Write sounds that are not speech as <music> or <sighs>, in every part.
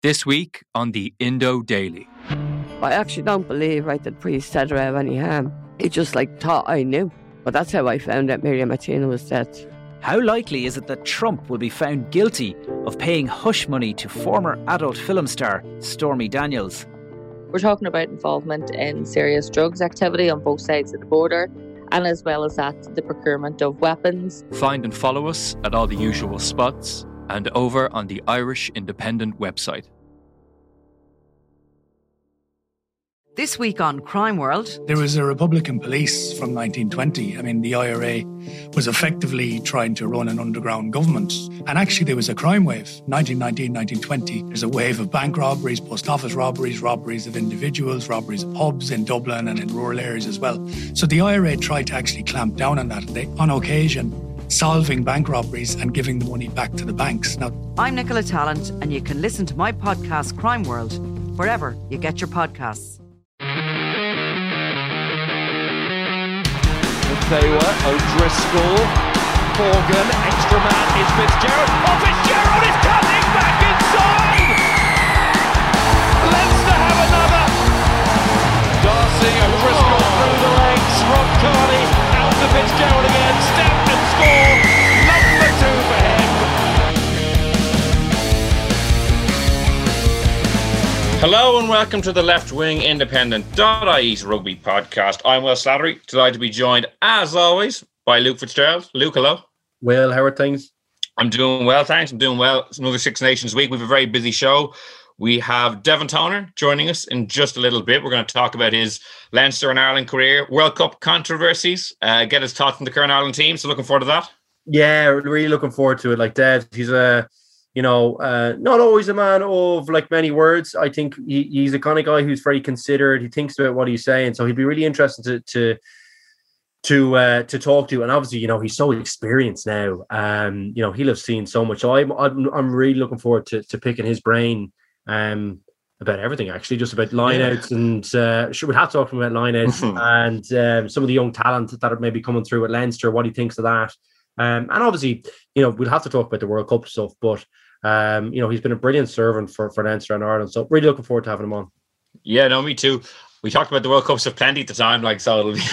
This week on the Indo Daily. I actually don't believe right that priest said her have any harm. He just like thought I knew. But that's how I found out Miriam Martina was dead. How likely is it that Trump will be found guilty of paying hush money to former adult film star Stormy Daniels? We're talking about involvement in serious drugs activity on both sides of the border, and as well as that, the procurement of weapons. Find and follow us at all the usual spots and over on the Irish Independent website. This week on Crime World. There was a Republican police from 1920. I mean, the IRA was effectively trying to run an underground government. And actually, there was a crime wave 1919, 1920. There's a wave of bank robberies, post office robberies, robberies of individuals, robberies of pubs in Dublin and in rural areas as well. So the IRA tried to actually clamp down on that. They, on occasion, solving bank robberies and giving the money back to the banks. Now, I'm Nicola Tallant, and you can listen to my podcast, Crime World, wherever you get your podcasts. Taylor, O'Driscoll, Morgan, extra man is Fitzgerald. Oh, Fitzgerald is cutting back inside! Leinster have another! D'Arcy, O'Driscoll oh. through the legs, Rob Kearney out to Fitzgerald again, step and score! Number two for him! Hello and welcome to the Left Wing Independent.ie's rugby podcast. I'm Will Slattery, delighted to be joined, as always, by Luke Fitzgerald. Luke, hello. Will, how are things? I'm doing well, thanks. I'm doing well. It's another Six Nations week. We have a very busy show. We have Devin Toner joining us in just a little bit. We're going to talk about his Leinster and Ireland career, World Cup controversies, uh, get his thoughts on the current Ireland team. So looking forward to that. Yeah, really looking forward to it. Like Dev, he's a you know, uh, not always a man of like many words. I think he, he's the kind of guy who's very considered. He thinks about what he's saying, so he'd be really interesting to to to uh, to talk to. And obviously, you know, he's so experienced now. Um, you know, he'll have seen so much. So I'm I'm, I'm really looking forward to to picking his brain. Um, about everything actually, just about lineouts yeah. and uh, sure we have to talk about lineouts <laughs> and um, some of the young talent that are maybe coming through at Leinster, what he thinks of that. Um, and obviously, you know, we'll have to talk about the World Cup stuff, but um, you know, he's been a brilliant servant for, for Leinster and Ireland. So really looking forward to having him on. Yeah, no, me too. We talked about the World Cups of plenty at the time, like so it'll be, <laughs> <laughs>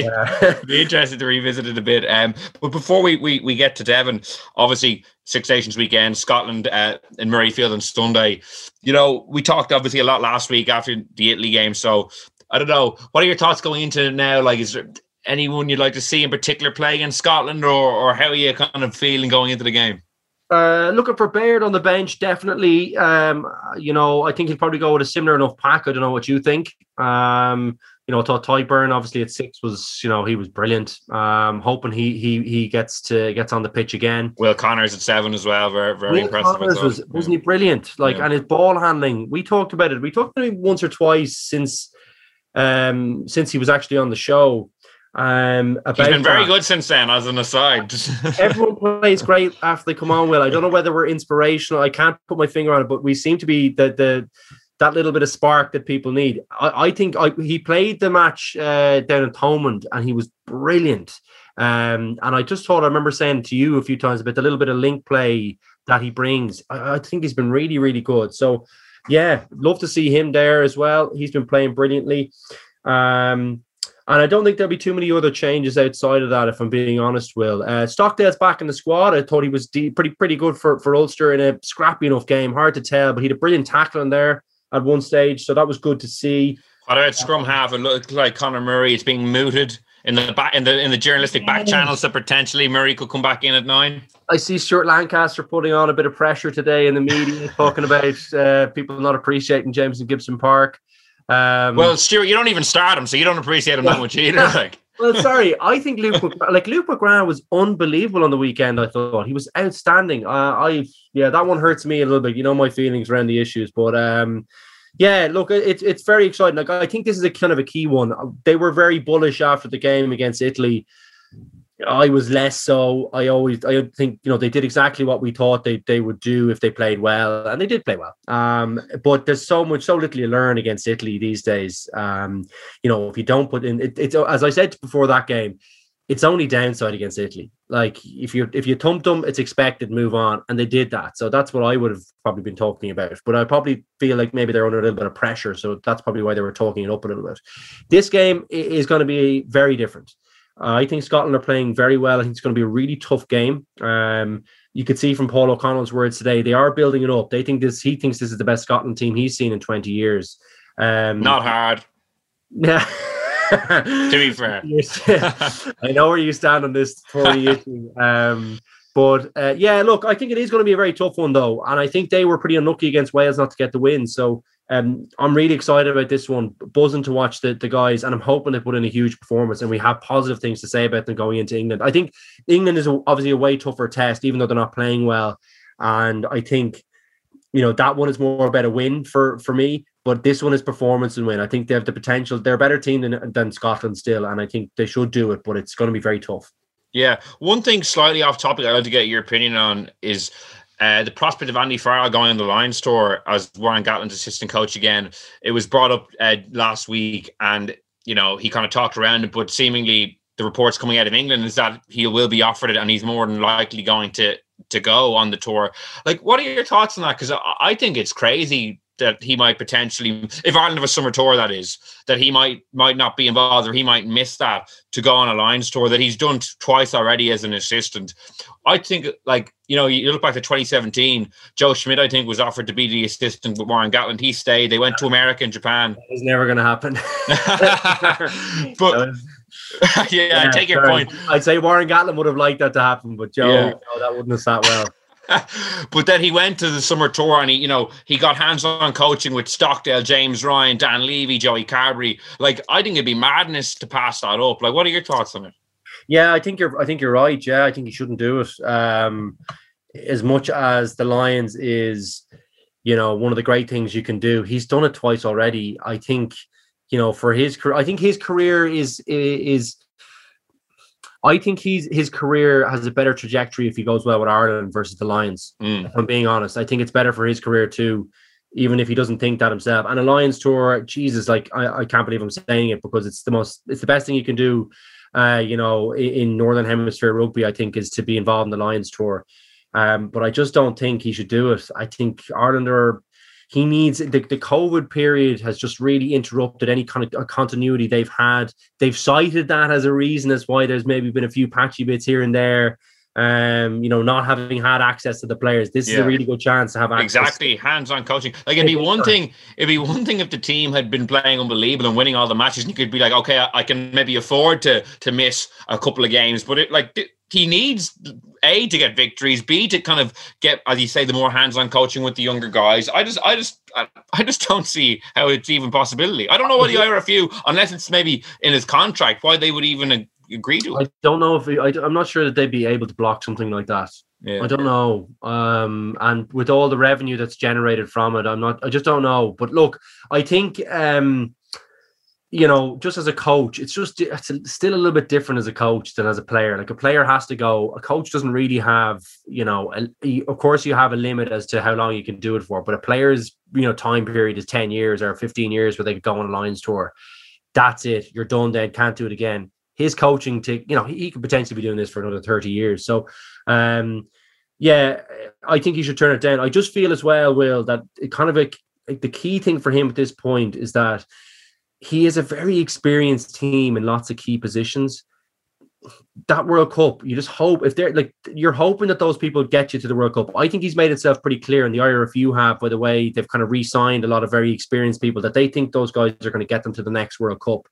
yeah. be interested to revisit it a bit. Um, but before we, we we get to Devin, obviously Six Nations weekend, Scotland uh, in Murrayfield on Sunday. You know, we talked obviously a lot last week after the Italy game. So I don't know. What are your thoughts going into now? Like, is there anyone you'd like to see in particular play in Scotland, or or how are you kind of feeling going into the game? Uh, looking for Baird on the bench, definitely. Um, you know, I think he'll probably go with a similar enough pack. I don't know what you think. Um, you know, I thought Tadhg Beirne obviously at six was, you know, he was brilliant. Um, hoping he he he gets to gets on the pitch again. Will Connors at seven as well, very very Will impressive. Connors was, wasn't he brilliant? Like, yeah. and his ball handling. We talked about it. We talked about him once or twice since um since he was actually on the show. Um, He's been very that. good since then, as an aside. <laughs> Everyone plays great after they come on. Will I don't know whether we're inspirational. I can't put my finger on it, but we seem to be the the that little bit of spark that people need. I, I think I, he played the match uh, down in Thomond and he was brilliant. Um, and I just thought I remember saying to you a few times about the little bit of link play that he brings. I, I think he's been really, really good. So, yeah, love to see him there as well. He's been playing brilliantly. Um, and I don't think there'll be too many other changes outside of that, if I'm being honest, Will. Uh, Stockdale's back in the squad. I thought he was de- pretty pretty good for, for Ulster in a scrappy enough game. Hard to tell, but he had a brilliant tackle in there at one stage. So that was good to see. What about scrum half? It looked like Conor Murray is being mooted in the back in the in the journalistic back channels that potentially Murray could come back in at nine. I see Stuart Lancaster putting on a bit of pressure today in the media, talking about uh, people not appreciating Jamison Gibson-Park. Um, well, Stuart, you don't even start him, so you don't appreciate him that much either. <laughs> Like. well, sorry, I think Luke, like Luke McGrath was unbelievable on the weekend. I thought he was outstanding. Uh, I, yeah, that one hurts me a little bit. You know my feelings around the issues, but um, yeah, look, it's it's very exciting. Like I think this is a kind of a key one. They were very bullish after the game against Italy. I was less so. I always, I think, you know, they did exactly what we thought they, they would do if they played well, and they did play well. Um, but there's so much, so little you learn against Italy these days. Um, you know, if you don't put in, it, it's as I said before that game, it's only downside against Italy. Like if you if you thumped them, it's expected move on, and they did that. So that's what I would have probably been talking about. But I probably feel like maybe they're under a little bit of pressure, so that's probably why they were talking it up a little bit. This game is going to be very different. Uh, I think Scotland are playing very well. I think it's going to be a really tough game. Um, you could see from Paul O'Connell's words today, they are building it up. They think this. He thinks this is the best Scotland team he's seen in twenty years. Um, Not hard. Yeah. to be fair. <laughs> I know where you stand on this Tory <laughs> issue. Um, but uh, yeah, look, I think it is going to be a very tough one, though. And I think they were pretty unlucky against Wales not to get the win. So um, I'm really excited about this one, buzzing to watch the, the guys. And I'm hoping they put in a huge performance and we have positive things to say about them going into England. I think England is obviously a way tougher test, even though they're not playing well. And I think, you know, that one is more about a win for, for me. But this one is performance and win. I think they have the potential. They're a better team than, than Scotland still, and I think they should do it. But it's going to be very tough. Yeah, one thing slightly off topic I'd like to get your opinion on is uh, the prospect of Andy Farrell going on the Lions tour as Warren Gatland's assistant coach again. It was brought up uh, last week, and you know he kind of talked around it, but seemingly the reports coming out of England is that he will be offered it, and he's more than likely going to to go on the tour. Like, what are your thoughts on that? Because I, I think it's crazy that he might potentially, if Ireland have a summer tour, that is, that he might might not be involved or he might miss that to go on a Lions tour that he's done twice already as an assistant. I think, like you know, you look back to 2017, Joe Schmidt, I think, was offered to be the assistant with Warren Gatland. He stayed. They went to America and Japan. It's never going to happen. <laughs> <laughs> but. yeah, <laughs> yeah, I take your sorry. point. I'd say Warren Gatland would have liked that to happen, but Joe, Yeah. no, that wouldn't have sat well. <laughs> but then he went to the summer tour and he, you know, he got hands-on coaching with Stockdale, James Ryan, Dan Leavy, Joey Carbery. Like, I think it'd be madness to pass that up. Like, what are your thoughts on it? Yeah, I think you're. I think you're right. Yeah, I think he shouldn't do it. Um, as much as the Lions is, you know, one of the great things you can do. He's done it twice already. I think, you know, for his career, I think his career is is. I think he's his career has a better trajectory if he goes well with Ireland versus the Lions. Mm. If I'm being honest, I think it's better for his career too, even if he doesn't think that himself. And a Lions tour, Jesus, like I, I can't believe I'm saying it because it's the most, it's the best thing you can do. Uh, you know, in, in Northern Hemisphere rugby, I think is to be involved in the Lions tour. Um, but I just don't think he should do it. I think Ireland are. He needs the, the COVID period has just really interrupted any kind of uh, continuity they've had. They've cited that as a reason as why there's maybe been a few patchy bits here and there. Um, you know, not having had access to the players. This is a really good chance to have access. Exactly, hands-on coaching. Like it'd be one thing. It'd be one thing if the team had been playing unbelievable and winning all the matches, and you could be like, okay, I, I can maybe afford to to miss a couple of games. But it like he needs a to get victories, b to kind of get, as you say, the more hands-on coaching with the younger guys. I just, I just, I, just <laughs> don't see how it's even possibility. I don't know why the IRFU, unless it's maybe in his contract, why they would even agree to I don't know if he, I, am not sure that they'd be able to block something like that. Yeah. I don't know. Um, and with all the revenue that's generated from it, I'm not. I just don't know. But look, I think um, you know, just as a coach, it's just it's still a little bit different as a coach than as a player. Like a player has to go. A coach doesn't really have, you know, a, of course you have a limit as to how long you can do it for. But a player's, you know, time period is ten years or fifteen years where they could go on a Lions tour. That's it. You're done. Then can't do it again. His coaching to, you know, he, could potentially be doing this for another thirty years. So, um, yeah, I think he should turn it down. I just feel as well, Will, that it kind of like the key thing for him at this point is that he is a very experienced team in lots of key positions. That World Cup, you just hope if they're like you're hoping that those people get you to the World Cup. I think he's made himself pretty clear, and the IRFU have, by the way, they've kind of re-signed a lot of very experienced people that they think those guys are going to get them to the next World Cup.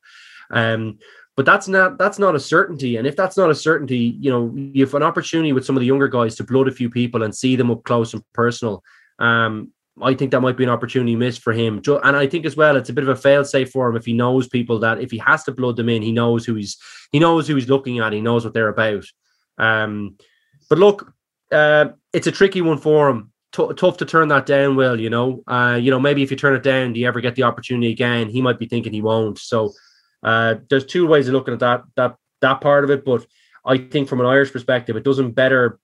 Um, but that's not that's not a certainty. And if that's not a certainty, you know, you have an opportunity with some of the younger guys to blood a few people and see them up close and personal. Um, I think that might be an opportunity missed for him. And I think as well, it's a bit of a fail safe for him if he knows people that if he has to blood them in, he knows who he's he knows who he's looking at, he knows what they're about. Um, but look, uh, it's a tricky one for him. T- tough to turn that down. Will you know? Uh, you know, maybe if you turn it down, do you ever get the opportunity again? He might be thinking he won't. So uh, there's two ways of looking at that that that part of it. But I think from an Irish perspective, it doesn't better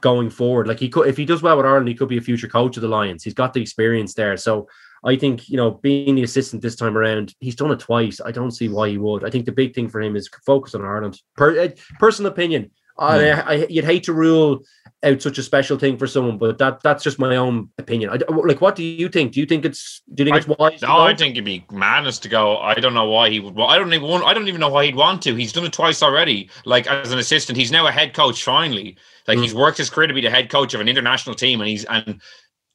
going forward. Like he could, if he does well with Ireland, he could be a future coach of the Lions. He's got the experience there. So I think you know being the assistant this time around, he's done it twice. I don't see why he would. I think the big thing for him is focus on Ireland. Per, uh, personal opinion, I, I, you'd hate to rule out such a special thing for someone, but that that's just my own opinion. I, like, what do you think? Do you think it's do you think I, it's wise? No, I think it'd be madness to go. I don't know why he would. I don't even. Want, I don't even know why he'd want to. He's done it twice already. Like as an assistant, he's now a head coach. Finally, like mm. he's worked his career to be the head coach of an international team, and he's and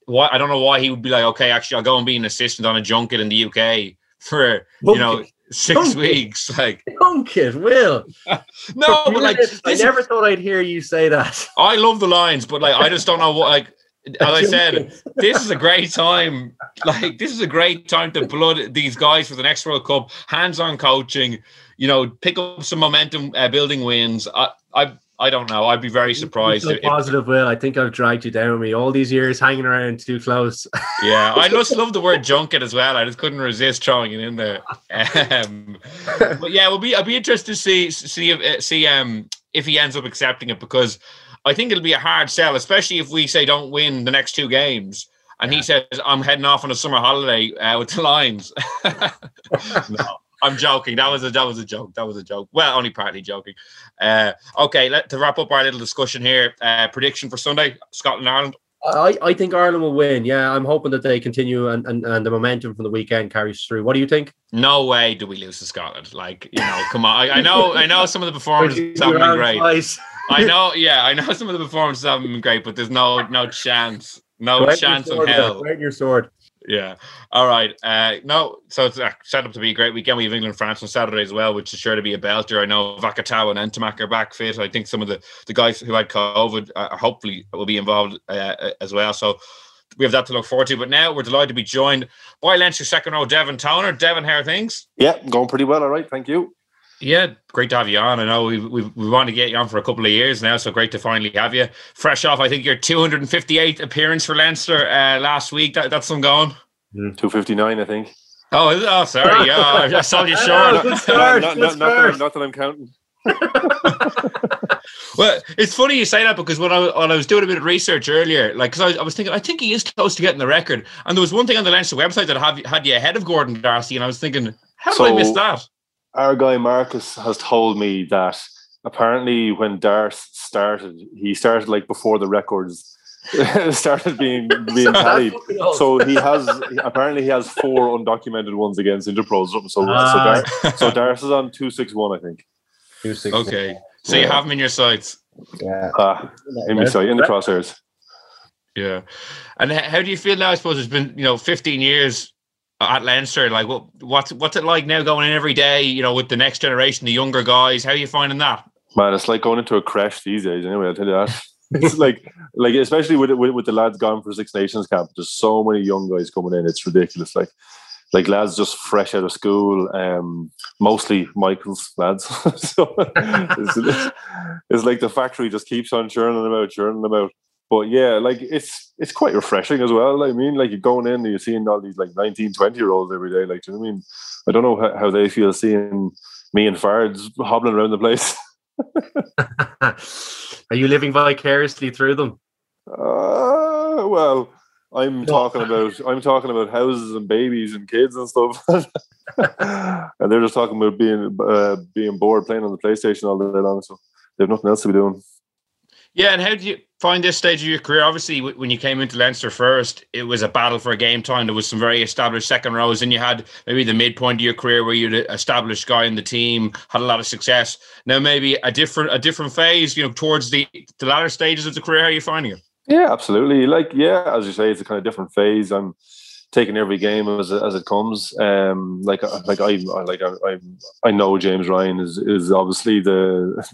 why I don't know why he would be like, okay, actually, I'll go and be an assistant on a junket in the UK <laughs> for you know six weeks. Like <laughs> junket, Will. <laughs> no, but like I never thought I'd hear you say that. I love the lines, but like I just don't know what like. As I said, this is a great time. Like this is a great time to blood these guys for the next World Cup. Hands-on coaching, you know, pick up some momentum, uh, building wins. I, I I don't know. I'd be very surprised. So if, positive, Will. I think I've dragged you down with me all these years hanging around too close. yeah, I <laughs> just love the word junket as well. I just couldn't resist throwing it in there. Um, but yeah, we'll be. I'll be interested to see see if uh, see um if he ends up accepting it because I think it'll be a hard sell, especially if we say don't win the next two games. And he says, I'm heading off on a summer holiday uh, with the Lions. <laughs> no, I'm joking. That was a that was a joke. That was a joke. Well, only partly joking. Uh, okay, let to wrap up our little discussion here. Uh, prediction for Sunday: Scotland Ireland. I, I think Ireland will win. Yeah, I'm hoping that they continue and, and, and the momentum from the weekend carries through. What do you think? No way do we lose to Scotland. Like you know, come on. I, I know I know some of the performances haven't been great. I know, yeah, I know some of the performances haven't been great, but there's no no chance, no chance of hell. Right your sword. Yeah. All right. Uh, no, so it's uh, set up to be a great weekend. We have England France on Saturday as well, which is sure to be a belter. I know Vakatawa and Ntamack are back fit. I think some of the, the guys who had COVID uh, hopefully will be involved uh, as well. So we have that to look forward to. But now we're delighted to be joined by Leinster second row Devin Toner. Devin, how are things? Yeah, going pretty well. All right. Thank you. Yeah, great to have you on. I know we we we want to get you on for a couple of years now, so great to finally have you. Fresh off, I think your 258th appearance for Leinster uh, last week. That, that's some going. Mm, 259, I think. Oh, oh sorry. <laughs> Yeah, I saw you short. Good start, not, not, not, not, that I'm counting. <laughs> <laughs> well, it's funny you say that because when I, when I was doing a bit of research earlier, like, because I, I, was thinking, I think he is close to getting the record. And there was one thing on the Leinster website that had, had you ahead of Gordon D'Arcy, and I was thinking, how did so, I miss that? Our guy Marcus has told me that apparently when Darth started, he started like before the records <laughs> started being <laughs> being tallied. So he has apparently he has four undocumented ones against Interpro. So ah. so, Dar- so <laughs> Darius is on two six one, I think. Two six. Okay, so yeah. you have him in your sights. Yeah, uh, in my sight, in the crosshairs. Yeah, and how do you feel now? I suppose it's been you know 15 years at Leinster. Like, what what's what's it like now going in every day? You know, with the next generation, the younger guys. How are you finding that? Man, it's like going into a crash these days. Anyway, I'll tell you that. it's <laughs> like like especially with, with with the lads gone for Six Nations camp. There's so many young guys coming in. It's ridiculous. Like like lads just fresh out of school. Um, mostly Michael's lads. <laughs> so <laughs> it's, it's, it's, like the factory just keeps on churning them out, churning them out. But yeah, like it's it's quite refreshing as well. I mean, like you're going in and you're seeing all these like 19, 20 year olds every day. Like, you know what I mean? I don't know how, how they feel seeing me and Fards hobbling around the place. <laughs> <laughs> Are you living vicariously through them? Uh, well, I'm talking about <laughs> I'm talking about houses and babies and kids and stuff, and they're just talking about being uh, being bored playing on the PlayStation all day long. So they have nothing else to be doing. Yeah, and how do you find this stage of your career? Obviously, when you came into Leinster first, it was a battle for a game time. There was some very established second rows, and you had maybe the midpoint of your career where you're the uh, established guy in the team, had a lot of success. Now, maybe a different a different phase, you know, towards the the latter stages of the career. How are you finding it? Yeah, absolutely. Like, yeah, as you say, it's a kind of different phase. I'm taking every game as as it comes. Um, like uh, like I like I, I know James Ryan is is obviously <laughs> the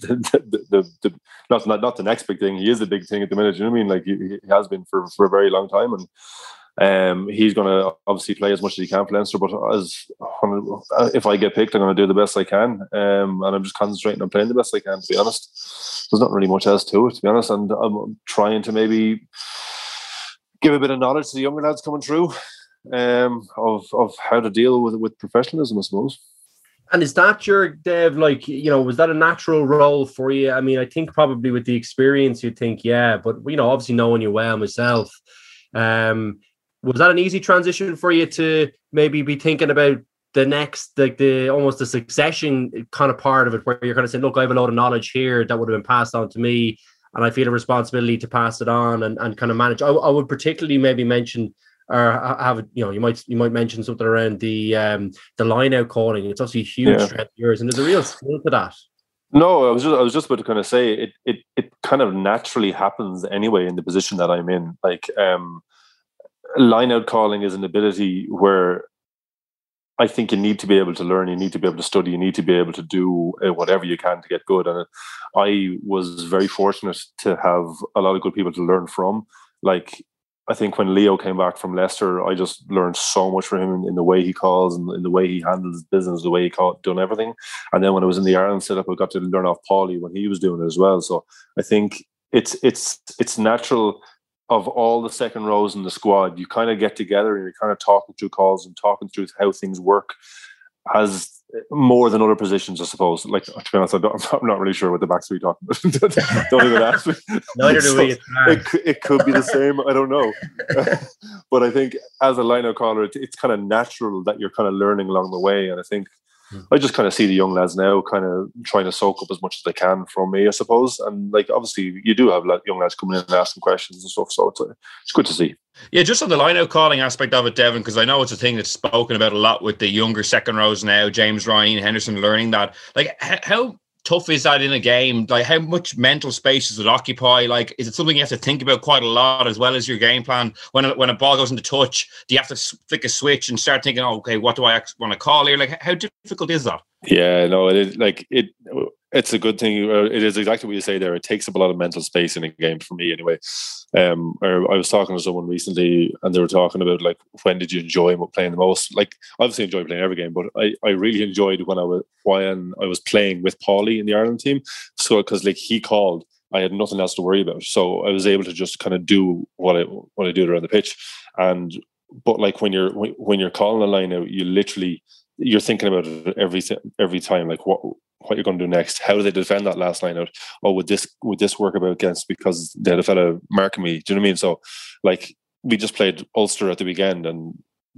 the, the, the, the not, not not the next big thing. He is the big thing at the minute. You know what I mean? Like he, he has been for for a very long time, and um, he's going to obviously play as much as he can for Leinster. But as if I get picked, I'm going to do the best I can, um, and I'm just concentrating on playing the best I can. To be honest, there's not really much else to it. To be honest, and I'm trying to maybe give a bit of knowledge to the younger lads coming through um, of of how to deal with with professionalism, I suppose. And is that your Dev? Like, you know, was that a natural role for you? I mean, I think probably with the experience, you'd think, yeah, but you know, obviously knowing you well myself, um, was that an easy transition for you to maybe be thinking about the next like the almost the succession kind of part of it where you're kind of saying look i have a lot of knowledge here that would have been passed on to me and i feel a responsibility to pass it on and, and kind of manage I, I would particularly maybe mention or have you know you might you might mention something around the um the line out calling it's obviously a huge yeah. strength of yours and there's a real skill to that no, I was just I was just about to kind of say it it it kind of naturally happens anyway in the position that I'm in. Like um line out calling is an ability where I think you need to be able to learn, you need to be able to study, you need to be able to do uh, whatever you can to get good. And I was very fortunate to have a lot of good people to learn from. Like I think when Leo came back from Leicester, I just learned so much from him in, the way he calls and in the way he handles business, the way he called, done everything. And then when I was in the Ireland setup, I got to learn off Paulie when he was doing it as well. So I think it's it's it's natural of all the second rows in the squad, you kind of get together and you're kind of talking through calls and talking through how things work as more than other positions, I suppose. Like to be honest, I am <laughs> not really sure what the back three talking about. <laughs> don't even ask me. Neither do we. It, it, could be the same. I don't know. <laughs> but I think as a line caller, it, it's kind of natural that you're kind of learning along the way. And I think I just kind of see the young lads now kind of trying to soak up as much as they can from me, I suppose. And like, obviously, you do have like, young lads coming in and asking questions and stuff. So it's, uh, it's good to see. Yeah, just on the line out calling aspect of it, Devin, because I know it's a thing that's spoken about a lot with the younger second rows now, James Ryan, Henderson learning that. Like, how tough is that in a game? Like, how much mental space does it occupy? Like, is it something you have to think about quite a lot as well as your game plan? When a, when a ball goes into touch, do you have to flick a switch and start thinking, oh, okay, what do I want to call here? Like, how difficult is that? Yeah, no, it is like it it's a good thing. It is exactly what you say there. It takes up a lot of mental space in a game for me, anyway. Um, or I was talking to someone recently, and they were talking about like when did you enjoy playing the most? Like, obviously, enjoy playing every game, but I, I really enjoyed when I was when I was playing with Paulie in the Ireland team. So because like he called, I had nothing else to worry about, so I was able to just kind of do what I what I do around the pitch. And but like when you're when you're calling a line out, you literally you're thinking about it every every time. Like what what you're going to do next. How do they defend that last line out? Oh, would this would this work about against because they had a fella marking me? Do you know what I mean? So, like we just played Ulster at the weekend, and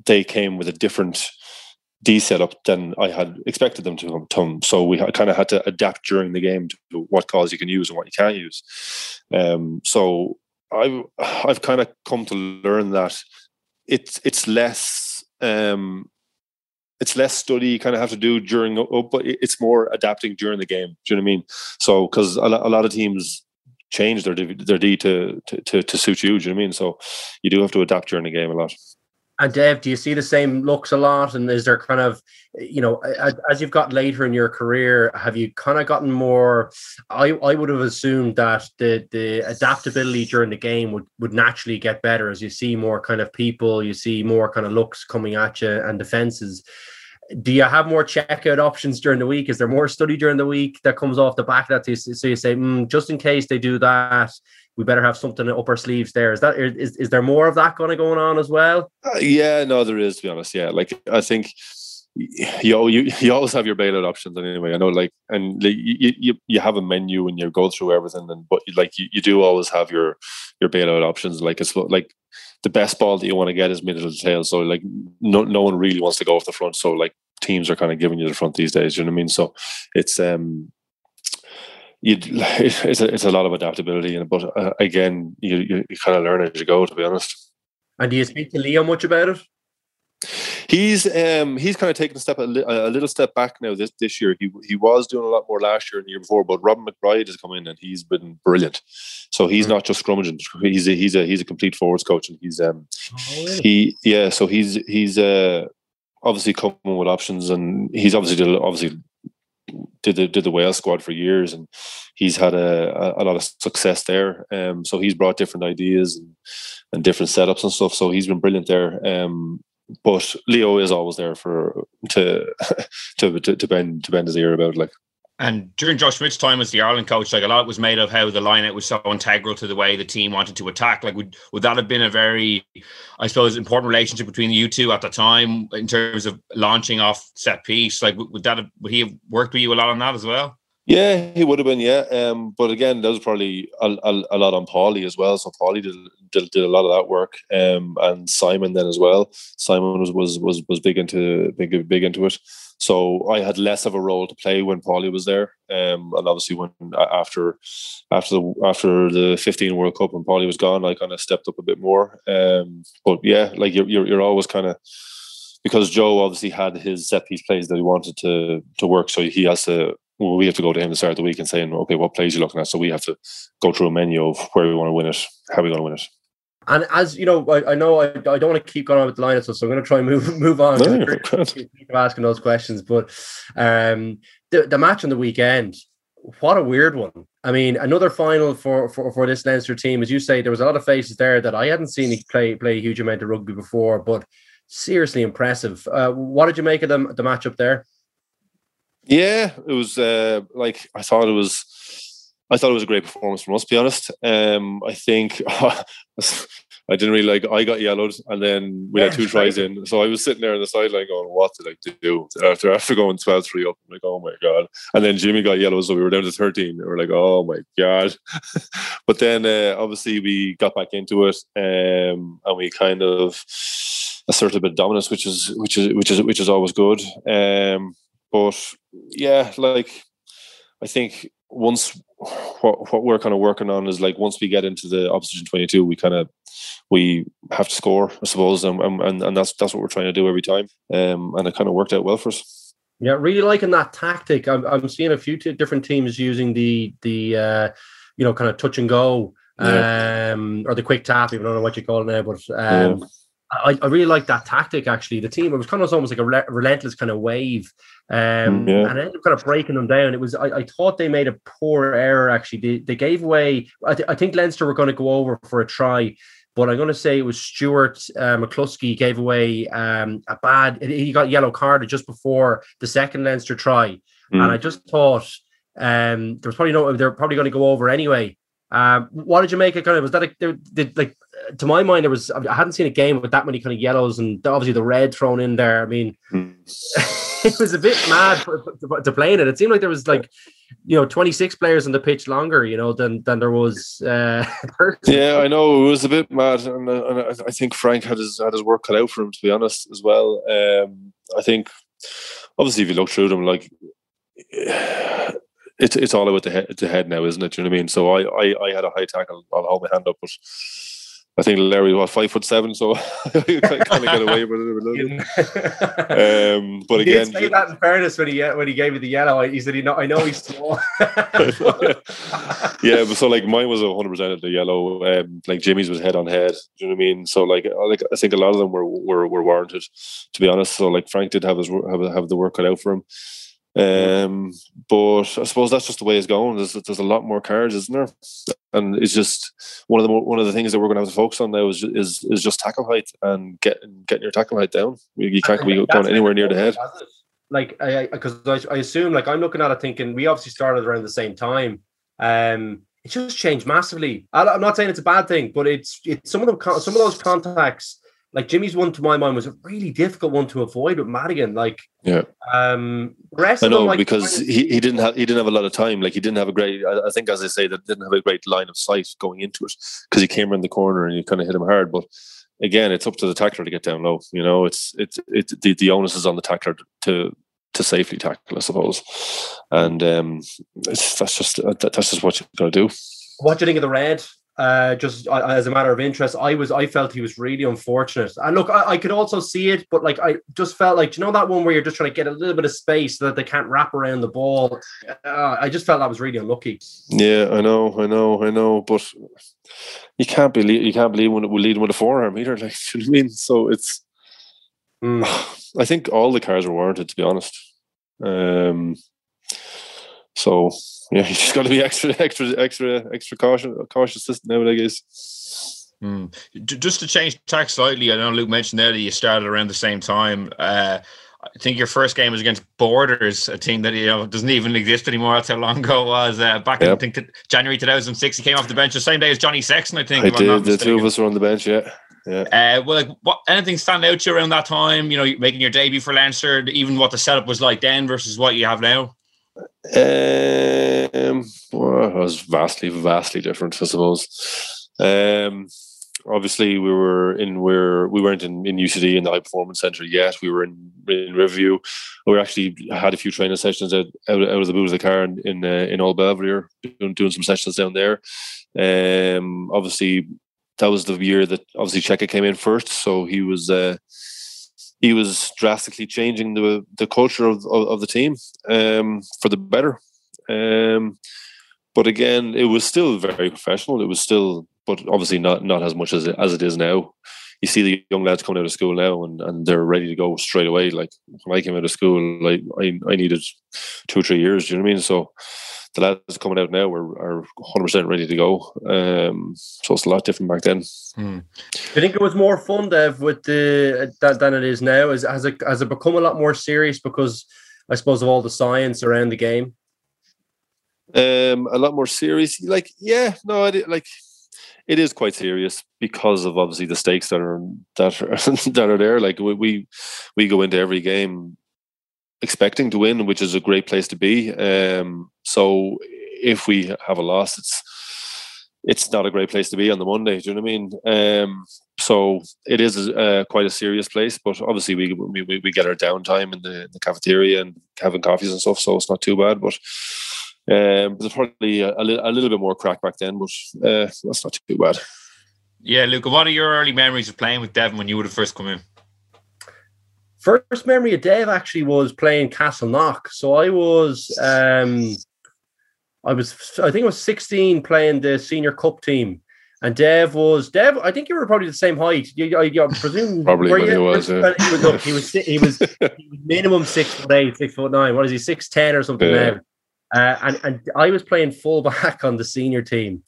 they came with a different D setup than I had expected them to come. So we kind of had to adapt during the game to what calls you can use and what you can't use. Um, so I've I've kind of come to learn that it's it's less um, it's less study you kind of have to do during but it's more adapting during the game. Do you know what I mean? So because a, lot of teams change their their D to, to, to to suit you. Do you know what I mean? So you do have to adapt during the game a lot. And Dev, do you see the same looks a lot? And is there kind of, you know, as you've got later in your career, have you kind of gotten more? I, I would have assumed that the the adaptability during the game would would naturally get better as you see more kind of people, you see more kind of looks coming at you and defenses do you have more checkout options during the week? Is there more study during the week that comes off the back of that? So you say, mm, just in case they do that, we better have something up our sleeves there. Is that is, is there more of that kind of going on as well? Uh, yeah, no, there is. To be honest, yeah. Like I think you you you always have your bailout options anyway. I know, like, and you you you have a menu and you go through everything, and but like you, you do always have your your bailout options. Like it's like the best ball that you want to get is middle to tail. So like no no one really wants to go off the front. So like teams are kind of giving you the front these days. You know what I mean? So it's um <laughs> it's a, it's a lot of adaptability, and but uh, again, you, you you kind of learn as you go. To be honest. And do you speak to Leo much about it? He's um he's kind of taken a step a, li- a, little step back now this this year. He he was doing a lot more last year and the year before, but Robin McBryde has come in and he's been brilliant. So he's mm-hmm. not just scrummaging. He's a, he's a he's a complete forwards coach and he's um oh, really? he yeah. So he's he's uh obviously coming with options and he's obviously obviously did the did the Wales squad for years and he's had a, a, a lot of success there. Um, so he's brought different ideas and, and different setups and stuff. So he's been brilliant there. Um, but Leo is always there for to <laughs> to to, to bend to bend his ear about like. And during Joe Schmidt's time as the Ireland coach, like a lot was made of how the lineout was so integral to the way the team wanted to attack. Like, would would that have been a very, I suppose, important relationship between you two at the time in terms of launching off set piece? Like, would that have, would he have worked with you a lot on that as well? Yeah, he would have been. Yeah, um, but again, that was probably a, a, a lot on Paulie as well. So Paulie did, did, did a lot of that work, um, and Simon then as well. Simon was was was was big into big big into it. So I had less of a role to play when Paulie was there, um, and obviously when after after the after the 15 World Cup when Paulie was gone, I kind of stepped up a bit more. Um, but yeah, like you're you're, you're always kind of because Joe obviously had his set piece plays that he wanted to to work, so he has to well, we have to go to him to start the week and saying, okay, what plays are you looking at? So we have to go through a menu of where we want to win it, how we want to win it. And as you know, I, I know I, I, don't want to keep going on with the lineup, so I'm going to try and move <laughs> move on. No, keep asking those questions, but um, the the match on the weekend, what a weird one. I mean, another final for, for for this Leinster team, as you say, there was a lot of faces there that I hadn't seen play play a huge amount of rugby before, but seriously impressive. Uh, what did you make of them the match up there? Yeah, it was uh, like I thought it was. I thought it was a great performance from us. To be honest, um, I think <laughs> I didn't really like. I got yellowed, and then we had two tries in. So I was sitting there on the sideline going, "What did I do?" After after going 12-3 up, I'm like, "Oh my god!" And then Jimmy got yellowed, so we were down to thirteen. We were like, "Oh my god!" <laughs> but then uh, obviously we got back into it, um, and we kind of asserted a bit of dominance, which is which is which is which is always good. Um, but yeah, like I think once what what we're kind of working on is like once we get into the opposition twenty two, we kind of we have to score, I suppose, and and and that's that's what we're trying to do every time, um, and it kind of worked out well for us. Yeah, really liking that tactic. I'm I'm seeing a few t- different teams using the the uh, you know kind of touch and go yeah. um, or the quick tap. I don't know what you call it now, but um, yeah. I, I really like that tactic. Actually, the team it was kind of almost like a re- relentless kind of wave, um, mm, yeah. and I ended up kind of breaking them down. It was I, I thought they made a poor error. Actually, they, they gave away. I, th- I think Leinster were going to go over for a try, but I'm going to say it was Stuart uh, McCloskey gave away um, a bad. He got yellow carded just before the second Leinster try, mm. and I just thought um, there was probably no. They're probably going to go over anyway. Um, what did you make it kind of? Was that a, did, like to my mind, there was I hadn't seen a game with that many kind of yellows and obviously the red thrown in there. I mean, mm. <laughs> it was a bit mad for, to, to, play in it. It seemed like there was like you know 26 players on the pitch longer, you know, than than there was. Uh, <laughs> yeah, I know it was a bit mad, and, uh, and, I think Frank had his had his work cut out for him to be honest as well. Um, I think obviously if you look through them, like <sighs> it's it's all about the head, the head now, isn't it? Do you know what I mean? So I, I, I had a high tackle. I'll hold my hand up, but I think Larry was five foot seven, so I kind of get away with it a little. <laughs> Um, but he again, say that in fairness when he when he gave me the yellow, he said, "He know, I know he's small." <laughs> yeah, but so like mine was hundred percent of the yellow. Um, like Jimmy's was head on head. Do you know what I mean? So like, like I think a lot of them were were, were warranted, to be honest. So like Frank did have his have, have the work cut out for him. Um, but I suppose that's just the way it's going. There's, there's a lot more cards, isn't there? And it's just one of the one of the things that we're going to have to focus on now is is, is just tackle height and getting getting your tackle height down. You can't be <laughs> going anywhere near the head. Like, I because I, I, assume like I'm looking at it thinking we obviously started around the same time. Um, it just changed massively. I'm not saying it's a bad thing, but it's it's some of the some of those contacts like Jimmy's one to my mind was a really difficult one to avoid with Madigan. Like, yeah, um, rest I know them, like, because he, he didn't have he didn't have a lot of time. Like he didn't have a great. I, I think, as I say, that didn't have a great line of sight going into it because he came around the corner and you kind of hit him hard. But again, it's up to the tackler to get down low. You know, it's it's it's the, the onus is on the tackler to to safely tackle, I suppose. And um, that's just that's just what you have got to do. What do you think of the red? Uh, just uh, as a matter of interest, I was I felt he was really unfortunate. And look, I, I, could also see it, but like I just felt like you know that one where you're just trying to get a little bit of space so that they can't wrap around the ball. Uh, I just felt that was really unlucky. Yeah, I know, I know, I know, but you can't believe you can't believe when it will lead with a forearm either. <laughs> Like, you know what I mean? So it's. Mm. <sighs> I think all the cars were warranted, to be honest. Um, so <laughs> yeah, you just got to be extra, extra, extra, extra cautious, cautious nowadays. Mm. Just to change tack slightly, I know Luke mentioned there that you started around the same time. Uh, I think your first game was against Borders, a team that you know doesn't even exist anymore. That's how long ago it was. Uh, back yep. in I think January 2006, he came off the bench the same day as Johnny Sexton. I think I did. The two of us were on the bench. Yeah. Yeah. Uh, well, like, what anything stand out to you around that time? You know, making your debut for Leinster, even what the setup was like then versus what you have now. Um, well, it was vastly, vastly different, I suppose. Um, obviously, we were in where we weren't in, in UCD in the high performance center yet. We were in in Riverview. We actually had a few training sessions out out, out of the boot of the car in in, uh, in Old Belvedere, doing, doing some sessions down there. Um, obviously, that was the year that obviously Cheika came in first, so he was. Uh, he was drastically changing the the culture of of, of the team um, for the better. Um, but again, it was still very professional. It was still, but obviously not not as much as it, as it is now. You see the young lads coming out of school now, and, and they're ready to go straight away. Like when I came out of school, like I, I needed two or three years. Do you know what I mean? So the lads coming out now are, are 100% ready to go. Um, so it's a lot different back then. Hmm. I think it was more fun, Dev, with the that, than it is now. Is has it has it become a lot more serious because I suppose of all the science around the game? Um, a lot more serious. Like, yeah, no, I like it is quite serious because of obviously the stakes that are that are <laughs> that are there. Like we we, we go into every game expecting to win, which is a great place to be. Um, so if we have a loss, it's it's not a great place to be on the Monday. Do you know what I mean? Um, so it is uh, quite a serious place, but obviously we we, we get our downtime in the, in the cafeteria and having coffees and stuff, so it's not too bad. But um, there's probably a, a, little bit more crack back then, but uh, that's not too bad. Yeah, Luca, what are your early memories of playing with Devin when you would have first come in? First memory of Dev actually was playing Castleknock. So I was, um, I was, I think I was 16 playing the senior cup team, and Dev was Dev. I think you were probably the same height. You, I, I presume <laughs> probably were he was. He was up. He was he was, he was minimum six foot eight, six foot nine. What is he? Six ten or something yeah. now. Uh, and and I was playing fullback on the senior team.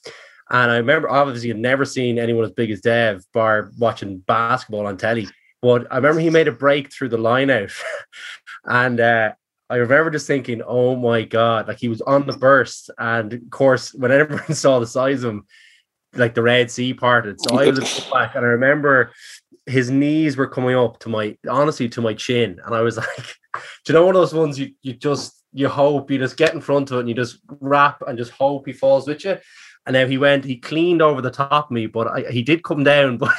And I remember, obviously, I've never seen anyone as big as Dev, bar watching basketball on telly. But I remember he made a break through the line out. <laughs> and uh, I remember just thinking, oh my God, like he was on the burst. And of course, when <laughs> everyone saw the size of him, like the Red Sea parted. So I was <laughs> back and I remember his knees were coming up to my, honestly, to my chin. And I was like, do you know one of those ones you, you just, you hope you just get in front of it and you just wrap and just hope he falls with you. And now he went, he cleaned over the top of me, but I, he did come down, but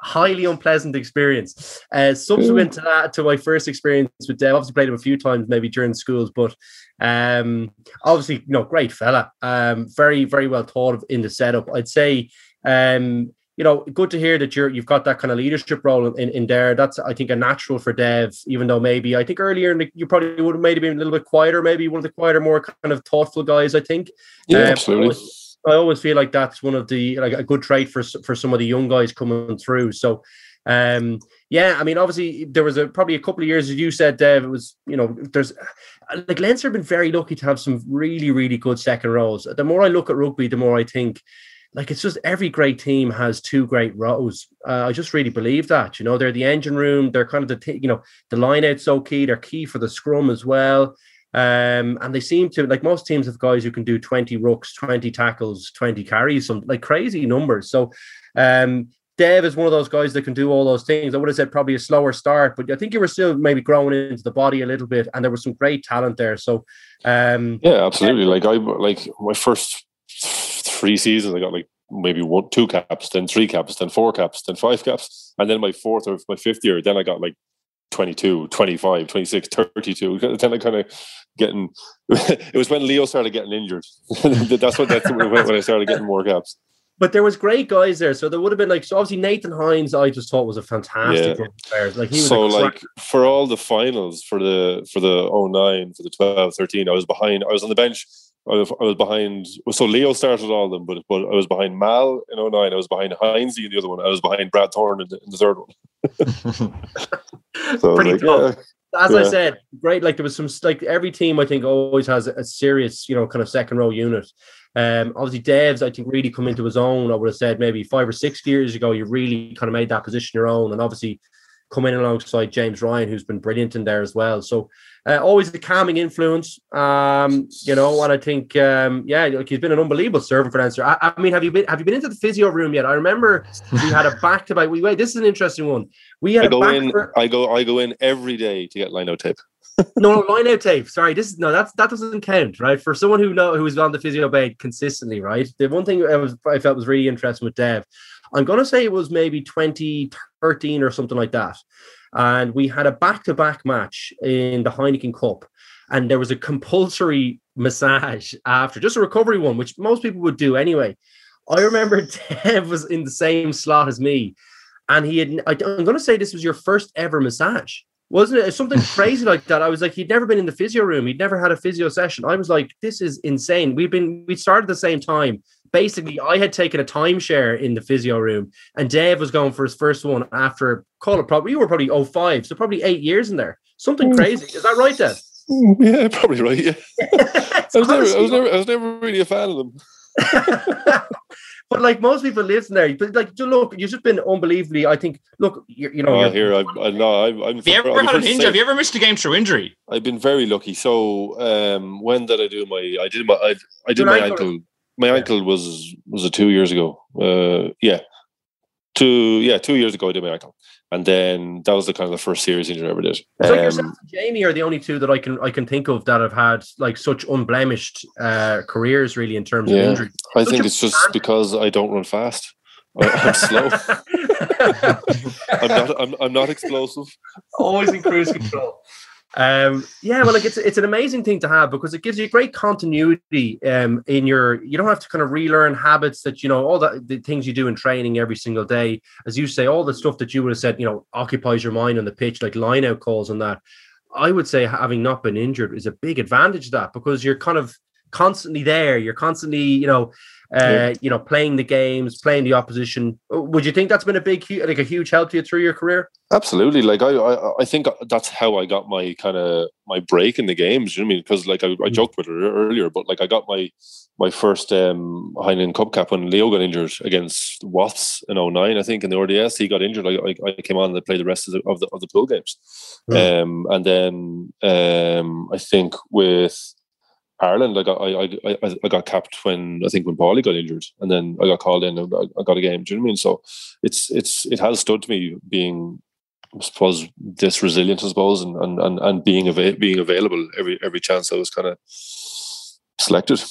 highly unpleasant experience. Uh, subsequent to that, to my first experience with Dev, obviously played him a few times, maybe during schools, but um, obviously, you know, great fella. Um, very, very well thought of in the setup. I'd say, um, you know, good to hear that you're you've got that kind of leadership role in, in there. That's I think a natural for Dev, even though maybe I think earlier the, you probably would have maybe been a little bit quieter, maybe one of the quieter, more kind of thoughtful guys. I think. Yeah, um, absolutely. I always feel like that's one of the like a good trait for for some of the young guys coming through. So, um, yeah, I mean, obviously there was a probably a couple of years, as you said, Dev. It was you know, there's like Leinster have been very lucky to have some really really good second rows. The more I look at rugby, the more I think like it's just every great team has two great rows. Uh, I just really believe that. You know, they're the engine room. They're kind of the t- you know the line out so key. They're key for the scrum as well. Um, and they seem to like most teams have guys who can do 20 rucks, 20 tackles, 20 carries, some like crazy numbers. So um Dev is one of those guys that can do all those things. I would have said probably a slower start, but I think you were still maybe growing into the body a little bit, and there was some great talent there. So, um, yeah, absolutely. Like I like my first three seasons, I got like maybe one, two caps, then three caps, then four caps, then five caps, and then my fourth or my fifth year, then I got like 22, 25, 26, 32. Then I kind of getting, <laughs> it was when Leo started getting injured. <laughs> that's what that's when I started getting more caps. But there was great guys there, so there would have been like so. Obviously, Nathan Hines, I just thought was a fantastic Yeah. player. Like he was so like for all the finals for the for the 09 for the 12 13 i was behind i was on the bench i was, I was behind so leo started all of them but but i was behind mal in 09 i was behind Hines in the other one i was behind brad thorne in the, in the third one <laughs> so Pretty like, tough. yeah. as I said, great. Like there was some like every team I think always has a serious, you know, kind of second row unit. Um, obviously Devs, I think, really come into his own. I would have said maybe five or six years ago, you really kind of made that position your own, and obviously come in alongside James Ryan, who's been brilliant in there as well. So uh, always a calming influence, um, you know. And I think, um, yeah, like he's been an unbelievable servant for Leinster. I, I mean, have you been have you been into the physio room yet? I remember we had a back to back. Wait, this is an interesting one. We had I a go back in for- i go i go in every day to get line out tape <laughs> no, no, line out tape. Sorry, this is no, that's that doesn't count, right? For someone who know who's on the physio bed consistently, right? The one thing I was I felt was really interesting with Dev, I'm gonna say it was maybe 2013 or something like that, and we had a back-to-back match in the Heineken Cup, and there was a compulsory massage after, just a recovery one, which most people would do anyway. I remember <laughs> Dev was in the same slot as me, and he had. I, I'm gonna say this was your first ever massage wasn't it something <laughs> crazy like that? I was like, he'd never been in the physio room. He'd never had a physio session. I was like, this is insane. We've been we started at the same time. Basically, I had taken a timeshare in the physio room, and Dave was going for his first one after call it probably you were probably 05, so probably eight years in there. Something crazy. Is that right, Dave? Yeah, probably right. Yeah. <laughs> I was never, I was never, I was never really a fan of them. <laughs> but like most people live in there, but like, look, you've just been unbelievably. I think, look, you, you know, oh, here I, I know. I'm, I'm have you ever had an injury? Have you ever missed a game through injury? I've been very lucky. So, um, when did I do my? I did my. I, I did my ankle. My ankle was was it two years ago? Uh, yeah, two. Yeah, two years ago I did my ankle, and then that was the kind of the first serious injury I ever did. So um, yourself and Jamie are the only two that I can I can think of that have had like such unblemished uh, careers, really, in terms yeah, of injury. I think it's just because I don't run fast. <laughs> I'm slow. <laughs> I'm not. I'm, I'm not explosive. Always in cruise control. Um, yeah, well, like it's it's an amazing thing to have because it gives you great continuity um, in your. You don't have to kind of relearn habits that you know all the things you do in training every single day. As you say, all the stuff that you would have said, you know, occupies your mind on the pitch, like line out calls and that. I would say having not been injured is a big advantage that because you're kind of constantly there. You're constantly, you know, uh, yeah. you know, playing the games, playing the opposition. Would you think that's been a big, like a huge help to you through your career? Absolutely. Like I, I, I think that's how I got my kind of my break in the games. You know what I mean? Because like I, I mm. joked with her earlier, but like I got my my first um Cup cap when Leo got injured against Wasps in 09, I think, in the RDS. He got injured. I, I, I came on and played the rest of the of the, of the pool games. Mm. Um, and then um, I think with Ireland, I got I, I I got capped when I think when Paulie got injured, and then I got called in I got a game. Do you know what I mean? So it's it's it has stood to me being I suppose this resilient, I suppose, and and and, and being av- being available every every chance I was kind of selected.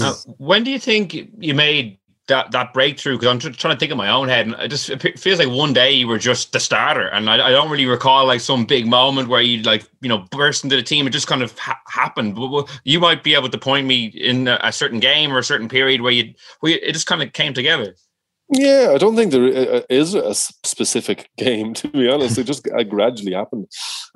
Uh, when do you think you made that that breakthrough because I'm tr- trying to think in my own head, and it just it feels like one day you were just the starter, and I, I, don't really recall like some big moment where you like you know burst into the team. It just kind of ha- happened. You might be able to point me in a, a, certain game or a certain period where you where it just kind of came together. Yeah, I don't think there uh, is a specific <laughs> game to be honest. It just uh, gradually happened.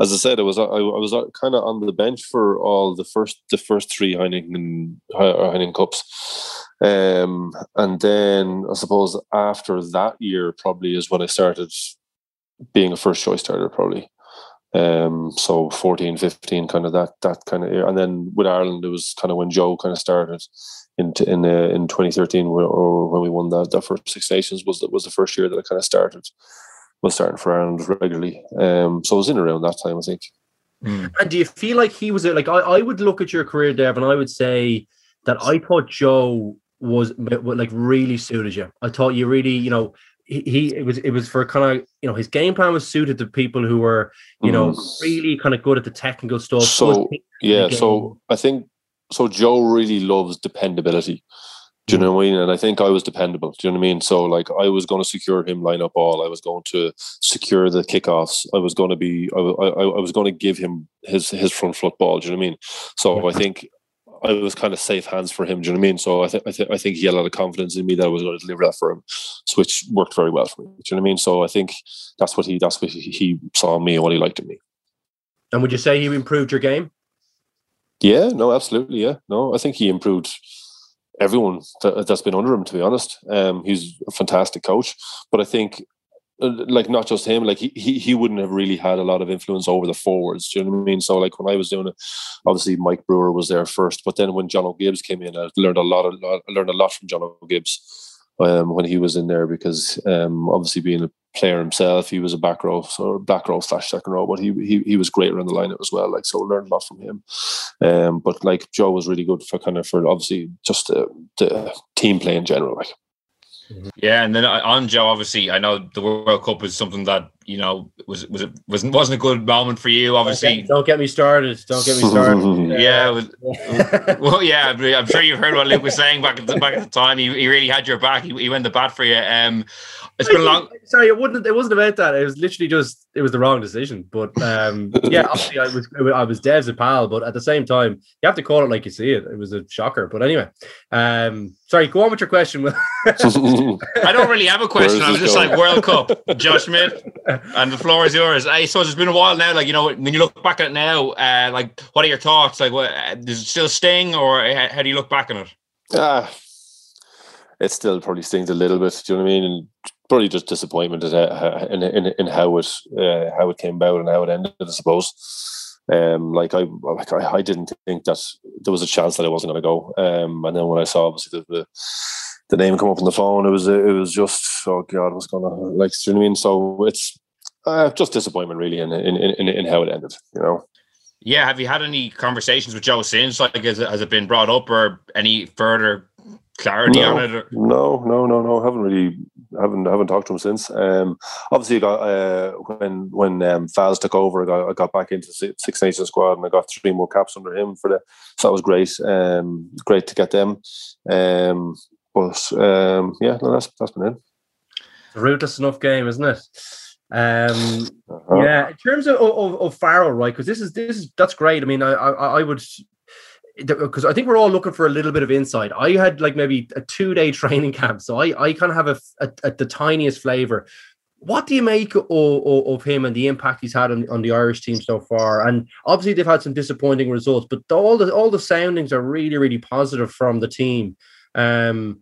As I said, I was uh, I, was kind of on the bench for all the first the first three Heineken Heineken Cups, um, and then I suppose after that year probably is when I started being a first choice starter probably. Um, so 14, 15, kind of that that kind of year, and then with Ireland, it was kind of when Joe kind of started in in uh, in 2013 or when we won that that first Six Nations was was the first year that I kind of started was starting for Ireland regularly. Um, so I was in around that time, I think. Mm. And do you feel like he was like I, I would look at your career, Dev, and I would say that I thought Joe was like really suited you. I thought you really, you know, he, he it was it was for kind of you know his game plan was suited to people who were you mm. know really kind of good at the technical stuff. So yeah, so I think so Joe really loves dependability. Do you know what I mean? And I think I was dependable. Do you know what I mean? So like I was going to secure him line up all. I was going to secure the kickoffs. I was going to be. I, I, I was going to give him his his front foot ball. Do you know what I mean? So I think I was kind of safe hands for him. Do you know what I mean? So I think I think I think he had a lot of confidence in me that I was going to deliver that for him, so which worked very well for me. Do you know what I mean? So I think that's what he that's what he, saw in me and what he liked in me. And would you say he improved your game? Yeah, no, absolutely. Yeah, no, I think he improved everyone that, has been under him. To be honest, um, he's a fantastic coach. But I think, like, not just him, like he, he he wouldn't have really had a lot of influence over the forwards. Do you know what I mean? So, like when I was doing it, obviously Mike Brewer was there first, but then when Jono Gibbes came in, I learned a lot. Of, I learned a lot from Jono Gibbes um, when he was in there because um, obviously being a player himself, he was a back row, so back row slash second row, but he he, he was great around the lineup as well. Like so, learned a lot from him. Um, but like Joe was really good for kind of for obviously just the, the team play in general. Like yeah, and then on Joe, obviously, I know the World Cup was something that you know, was was it wasn't wasn't a good moment for you. Obviously, don't get me started. Don't get me started. <laughs> yeah, was, <laughs> well, yeah, I'm sure you've heard what Luke was saying back at the, back at the time. He, he really had your back. He, he went the bat for you. Um, it's been a long. <laughs> Sorry, it wouldn't. It wasn't about that. It was literally just. It was the wrong decision. But um, yeah, obviously, I was. I was Dev's a pal, but at the same time, you have to call it like you see it. It was a shocker. But anyway, um, sorry. Go on with your question. I don't really have a question. I was just going? like World Cup, Joe Schmidt, and the floor is yours. I suppose it's been a while now. Like you know, when you look back at it now, uh, like what are your thoughts? Like, what does it still sting, or how do you look back on it? Ah, uh, it still probably stings a little bit. Do you know what I mean? And probably just disappointment in in, in how it uh, how it came about and how it ended. I suppose. Um, like I like I, I, didn't think that there was a chance that I wasn't going to go. Um, and then when I saw obviously the, the, the name come up on the phone, it was it was just oh god, what's going on? Like, do you know what I mean? So it's uh, just disappointment really in, in in in how it ended. You know. Yeah, have you had any conversations with Joe since? Like, has it, has it been brought up or any further clarity no, on it? Or? No, no, no, no. Haven't really, haven't, haven't talked to him since. Um, obviously, I got uh, when when um, Faz took over, I got, I got back into the Six Nations squad, and I got three more caps under him for the. So that was great. Um, great to get them. Um, but um, yeah, no, that's that's been it. Rootless enough game, isn't it? Um, uh-huh. Yeah, in terms of, of, of Farrell, right? Because this is this is that's great. I mean, I I, I would because I think we're all looking for a little bit of insight. I had like maybe a two day <laughs> training camp, so I, I kind of have a, a, a, the tiniest flavor. What do you make of, of, of, him and the impact he's had on, on the Irish team so far? And obviously they've had some disappointing results, but all the all the soundings are really really positive from the team. Um,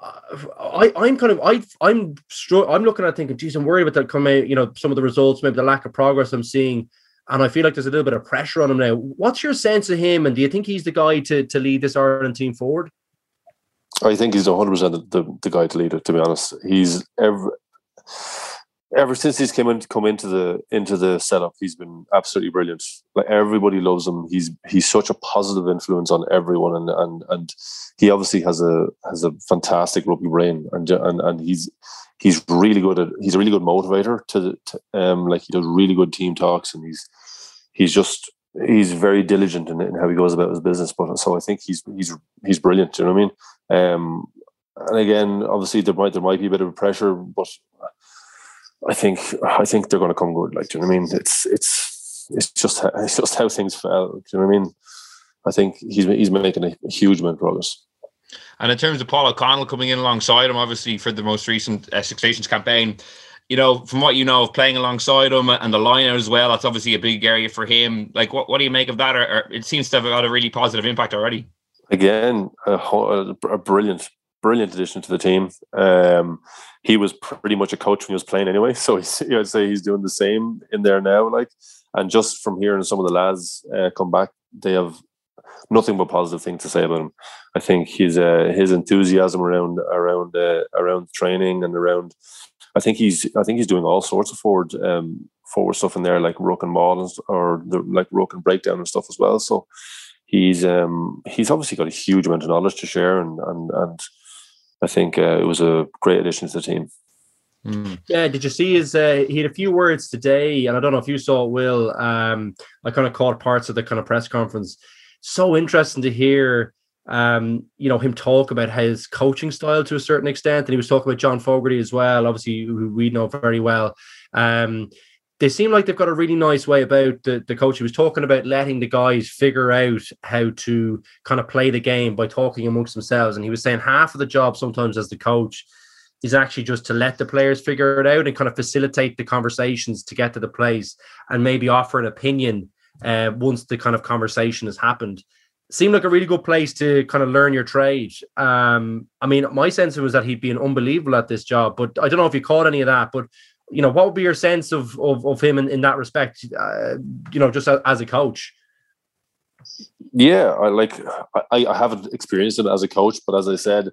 I, I'm kind of I I'm I'm looking at thinking, geez, I'm worried about that coming. You know, some of the results, maybe the lack of progress I'm seeing and I feel like there's a little bit of pressure on him now. What's your sense of him, and do you think he's the guy to to lead this Ireland team forward? I think he's 100 percent the the guy to lead it. To be honest, he's ever ever since he's come in, come into the into the setup, he's been absolutely brilliant. Like everybody loves him. He's he's such a positive influence on everyone, and and and he obviously has a has a fantastic rugby brain, and and and he's he's really good at he's a really good motivator to, to um like he does really good team talks and he's he's just he's very diligent in, in, how he goes about his business but so I think he's he's he's brilliant you know what I mean um and again obviously there might there might be a bit of a pressure but I think I think they're going to come good like do you know what I mean it's it's it's just it's just how things fell do you know what I mean I think he's he's making a huge amount of progress and in terms of Paul O'Connell coming in alongside him, obviously for the most recent uh, Six Nations campaign, you know, from what you know of playing alongside him and the line as well, that's obviously a big area for him. Like, what, what do you make of that? Or, or it seems to have got a really positive impact already. Again, a, a brilliant, brilliant addition to the team. Um, he was pretty much a coach when he was playing anyway, <laughs> so I'd say he's doing the same in there now. Like, and just from hearing some of the lads uh, come back, they have nothing but positive things to say about him. I think his uh, his enthusiasm around around uh, around training and around. I think he's I think he's doing all sorts of forward um, forward stuff in there, like ruck and and, or the like ruck and breakdown and stuff as well. So he's um, he's obviously got a huge amount of knowledge to share, and and and I think uh, it was a great addition to the team. Mm. Yeah, did you see his? Uh, he had a few words today, and I don't know if you saw it, Will. Um, I kind of caught parts of the kind of press conference so interesting to hear um, you know, him talk about his coaching style to a certain extent. And he was talking about John Fogarty as well, obviously, who we know very well. Um, they seem like they've got a really nice way about the, the coach. He was talking about letting the guys figure out how to kind of play the game by talking amongst themselves. And he was saying half of the job sometimes as the coach is actually just to let the players figure it out and kind of facilitate the conversations to get to the place and maybe offer an opinion uh, once the kind of conversation has happened. Seemed like a really good place to kind of learn your trade. Um, I mean, my sense was that he'd be an unbelievable at this job, but I don't know if you caught any of that. But you know, what would be your sense of of, of him in, in that respect? Uh, you know, just as, as a coach. Yeah, I like. I, I haven't experienced him as a coach, but as I said,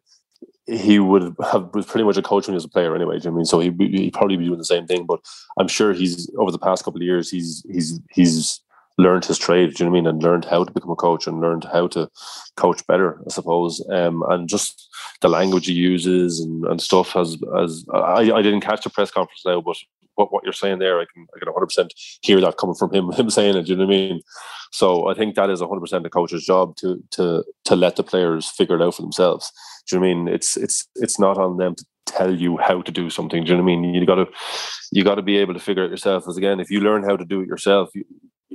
he would have was pretty much a coach when he was a player anyway. I mean, so he he probably be doing the same thing. But I'm sure he's over the past couple of years he's he's he's learned his trade, do you know what I mean, and learned how to become a coach and learned how to coach better, I suppose. Um, and just the language he uses and, and stuff has as I, I didn't catch the press conference now, but what, what you're saying there, I can I can 100 percent hear that coming from him <laughs> him saying it. Do you know what I mean? So I think that is 100 percent the coach's job to to to let the players figure it out for themselves. Do you know what I mean? It's it's it's not on them to tell you how to do something. Do you know what I mean? You got to you got to be able to figure it yourself. As again, if you learn how to do it yourself, you,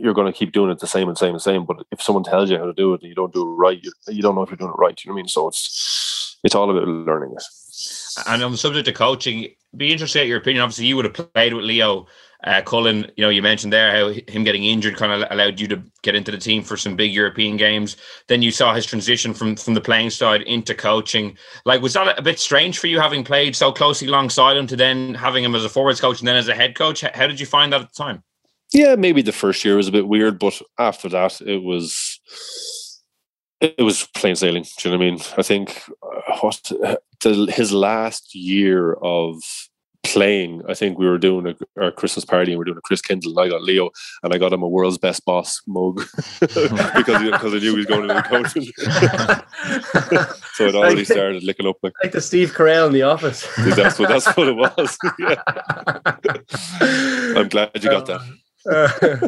you're going to keep doing it the same and same and same. But if someone tells you how to do it and you don't do it right, you, you don't know if you're doing it right. You know what I mean? So it's it's all about learning it. And on the subject of coaching, be interested at your opinion. Obviously, you would have played with Leo uh, Cullen. You know, you mentioned there how him getting injured kind of allowed you to get into the team for some big European games. Then you saw his transition from from the playing side into coaching. Like, was that a bit strange for you having played so closely alongside him to then having him as a forwards coach and then as a head coach? How did you find that at the time? Yeah, maybe the first year was a bit weird, but after that, it was it was plain sailing. Do you know what I mean? I think uh, what the, his last year of playing, I think we were doing a, our Christmas party and we are doing a Christkindl, and I got Leo, and I got him a world's best boss mug <laughs> because because I knew he was going to the coaching. <laughs> so it already started licking up like, like the Steve Carell in the office. that's what that's what it was. <laughs> I'm glad you got that. <laughs>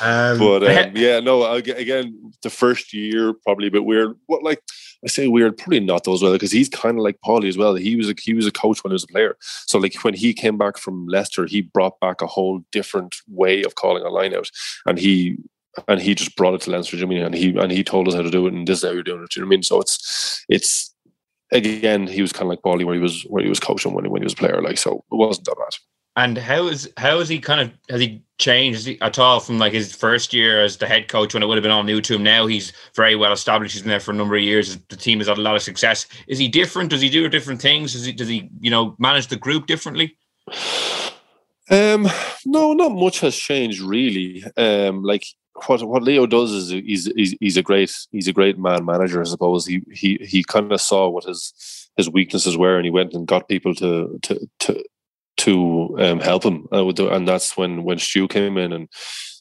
um, but um, yeah, no. Again, the first year probably a bit weird. What like I say weird, probably not those well because he's kind of like Paulie as well. He was a he was a coach when he was a player. So like when he came back from Leicester, he brought back a whole different way of calling a line out, and he and he just brought it to Leinster, Jimmy, and he and he told us how to do it, and this is how you're doing it. You know what I mean? So it's it's again, he was kind of like Paulie where he was where he was coaching when he, when he was a player. Like so, it wasn't that bad. And how is how has he kind of has he changed at all from like his first year as the head coach when it would have been all new to him? Now he's very well established. He's been there for a number of years. The team has had a lot of success. Is he different? Does he do different things? Does he does he you know manage the group differently? Um, no, not much has changed really. Um, like what what Leo does is he's, he's he's a great he's a great man manager. I suppose he he he kind of saw what his his weaknesses were, and he went and got people to to to to um, help him. Uh, and that's when when Stu came in and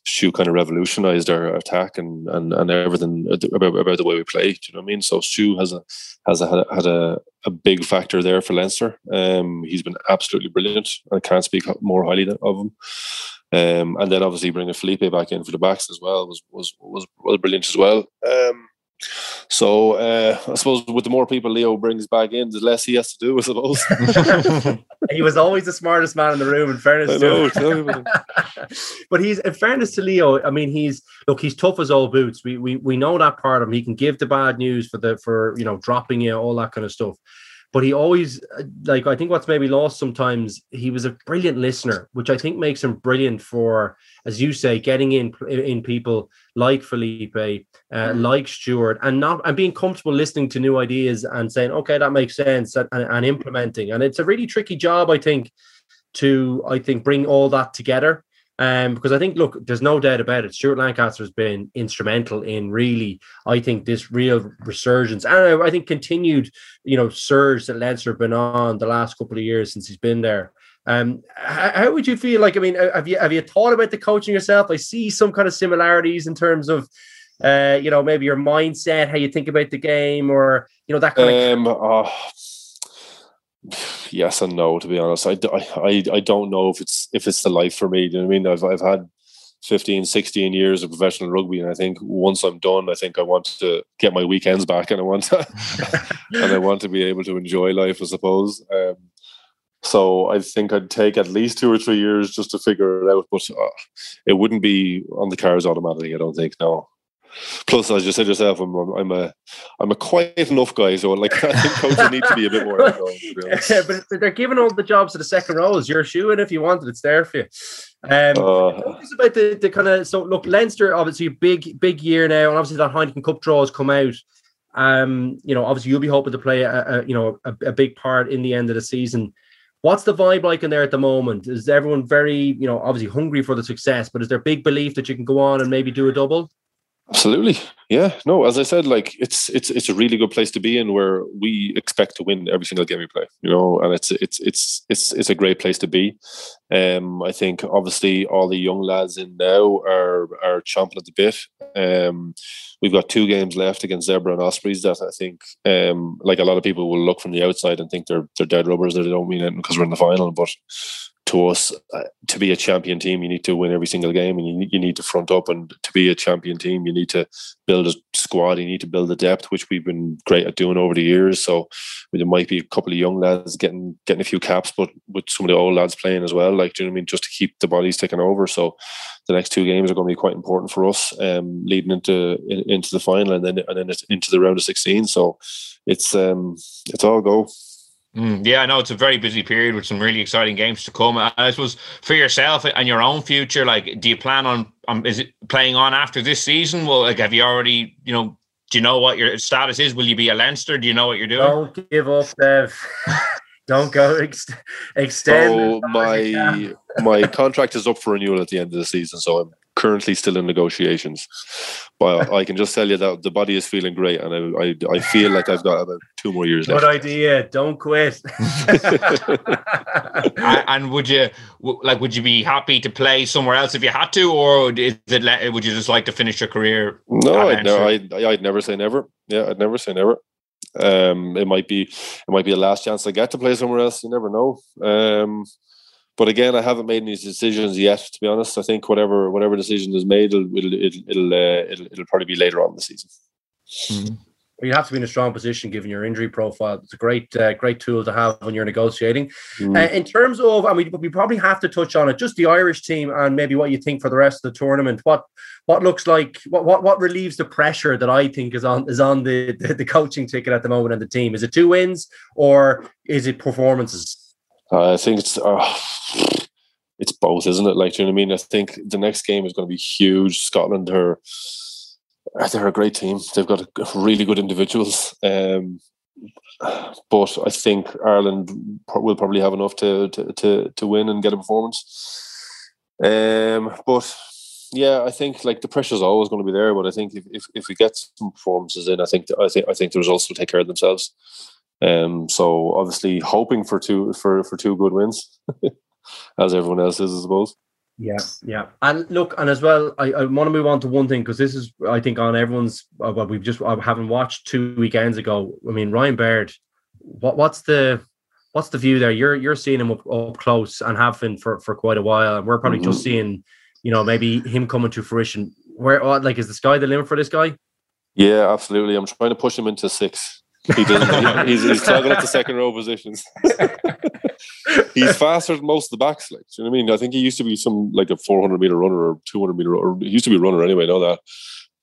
Stu kind of revolutionized our attack and and, and everything about, about the way we play. Do you know what I mean? So Stu has a has a, had a, a big factor there for Leinster. Um, he's been absolutely brilliant. I can't speak more highly of him. Um, and then obviously bringing Felipe back in for the backs as well was was was, was brilliant as well. Um, so uh, I suppose with the more people Leo brings back in, the less he has to do. I suppose. <laughs> he was always the smartest man in the room. In fairness, know, to <laughs> but he's in fairness to Leo. I mean, he's look, he's tough as old boots. We we we know that part of him. He can give the bad news for the for you know dropping you all that kind of stuff but he always like i think what's maybe lost sometimes he was a brilliant listener which i think makes him brilliant for as you say getting in in people like felipe uh, mm. like stuart and not and being comfortable listening to new ideas and saying okay that makes sense and, and implementing and it's a really tricky job i think to i think bring all that together um, because I think, look, there's no doubt about it. Stuart Lancaster has been instrumental in really, I think, this real resurgence, and I think continued, you know, surge that Leinster have been on the last couple of years since he's been there. Um, how, how, would you feel? Like, I mean, have you have you thought about the coaching yourself? I see some kind of similarities in terms of, uh, you know, maybe your mindset, how you think about the game, or you know that kind um, of. Oh yes and no to be honest. I, I i don't know if it's if it's the life for me you know what i mean? I've, I've had 15 16 years of professional rugby and i think once i'm done i think i want to get my weekends back and i want to <laughs> and i want to be able to enjoy life i suppose. Um, so i think i'd take at least two or three years just to figure it out but uh, it wouldn't be on the cards automatically i don't think no Plus, as you said yourself, I'm, I'm a I'm a quiet enough guy, so like I think coaches need to be a bit more. <laughs> yeah, but they're giving all the jobs to the second rows. You're shooing if you want it; it's there for you. Um, uh, about the, the kind of so look, Leinster obviously big big year now, and obviously that Heineken Cup draw has come out. Um, you know, obviously you'll be hoping to play a, a you know a, a big part in the end of the season. What's the vibe like in there at the moment? Is everyone very, you know, obviously hungry for the success, but is there big belief that you can go on and maybe do a double? Absolutely. Yeah. No, as I said, like it's it's it's a really good place to be in where we expect to win every single game we play, you know, and it's it's it's it's it's a great place to be. Um I think obviously all the young lads in now are are chomping at the bit. Um we've got two games left against Zebre and Ospreys that I think um like a lot of people will look from the outside and think they're they're dead rubbers that they don't mean it because we're in the final, but to us, uh, to be a champion team, you need to win every single game, and you, you need to front up. And to be a champion team, you need to build a squad. You need to build a depth, which we've been great at doing over the years. So there might be a couple of young lads getting getting a few caps, but with some of the old lads playing as well. Like, do you know what I mean? Just to keep the bodies taking over. So the next two games are going to be quite important for us, um, leading into in, into the final and then and then into the round of sixteen. So it's um, it's all go. Mm, yeah, I know it's a very busy period with some really exciting games to come. And I suppose for yourself and your own future, like, do you plan on, um, is it playing on after this season? Well, like, have you already, you know, do you know what your status is? Will you be a Leinster? Do you know what you're doing? Don't give up, Dev. <laughs> Don't go ex- extend. Oh, my my contract is up for renewal at the end of the season, so I'm currently still in negotiations. But <laughs> I can just tell you that the body is feeling great, and I I, I feel like I've got about two more years Good left. idea. Don't quit. <laughs> <laughs> and would you like? Would you be happy to play somewhere else if you had to, or is it? Would you just like to finish your career? No, I'd, never, I'd, I'd never say never. Yeah, I'd never say never. Um, it might be it might be a last chance I get to play somewhere else. You never know. Um, but again, I haven't made any decisions yet. To be honest, I think whatever whatever decision is made, it'll it'll it'll, it'll, uh, it'll, it'll probably be later on in the season. Mm-hmm. Well, you have to be in a strong position given your injury profile. It's a great, uh, great tool to have when you're negotiating. Mm. Uh, in terms of, I mean, we probably have to touch on it. Just the Irish team and maybe what you think for the rest of the tournament. What what looks like what what, what relieves the pressure that I think is on is on the, the the coaching ticket at the moment and the team. Is it two wins or is it performances? Uh, I think it's uh, it's both, isn't it? Like, you know what I mean? I think the next game is going to be huge. Scotland are they're a great team. They've got really good individuals. Um, but I think Ireland will probably have enough to to to, to win and get a performance. Um, but yeah, I think like the pressure is always going to be there. But I think if, if, if we get some performances in, I think I think I think the results will take care of themselves. Um, so obviously hoping for two for for two good wins, <laughs> as everyone else is, I suppose. Yeah, yeah, and look, and as well, I, I want to move on to one thing because this is, I think, on everyone's. Uh, what we've just, I haven't watched two weekends ago. I mean, Ryan Baird. What what's the what's the view there? You're you're seeing him up, up close and have been for for quite a while, and we're probably mm-hmm. just seeing, you know, maybe him coming to fruition. Where like is the sky the limit for this guy? Yeah, absolutely. I'm trying to push him into six. He doesn't. <laughs> he's, he's clogging up the second row positions. <laughs> he's faster than most of the backs. Like, you know what I mean? I think he used to be some like a 400 meter runner or 200 meter, or he used to be a runner anyway. I know that,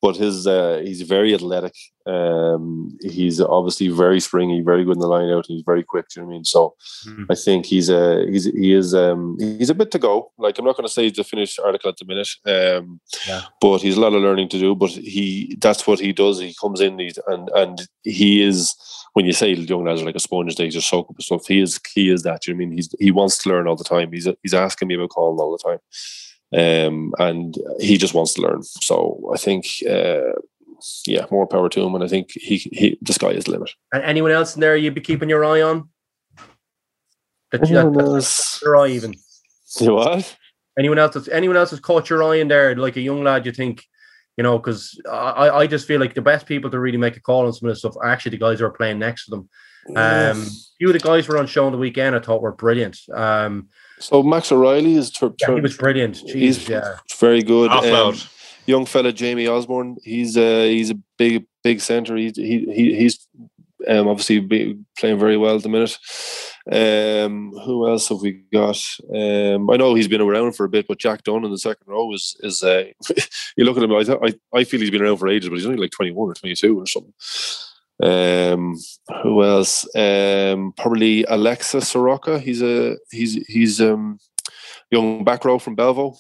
but his uh, he's very athletic. Um, he's obviously very springy, very good in the line out, and he's very quick. Do you know what I mean? So mm-hmm. I think he's a he's he is um, he's a bit to go. Like I'm not going to say he's the finished article at the minute, um, yeah. but he's a lot of learning to do. But he that's what he does. He comes in and and he is when you say young lads are like a sponge, they just soak up stuff. He is he is that. Do You know I mean he's he wants to learn all the time. He's he's asking me about calling all the time um, and he just wants to learn. So I think, uh, yeah, more power to him. And I think he, he the sky is the limit. And anyone else in there you'd be keeping your eye on? That, anyone that? Your eye even. You what? Anyone else? That's, anyone else has caught your eye in there, like a young lad? You think, you know, because I, I just feel like the best people to really make a call on some of this stuff are actually the guys who are playing next to them. Um, a few of the guys were on show on the weekend. I thought were brilliant. Um, so Max O'Reilly is ter- ter- yeah, he was brilliant. Jeez, he's yeah. very good. Um, young fella Jamie Osborne. He's uh, he's a big big centre. He, he, he he's um, obviously playing very well at the minute. Um, who else have we got? Um, I know he's been around for a bit, but Jack Dunne in the second row is is uh, <laughs> you look at him. I, I I feel he's been around for ages, but he's only like twenty one or twenty two or something. Um, who else? Um, probably Alexa Soroka. He's a he's he's um young back row from Belvo.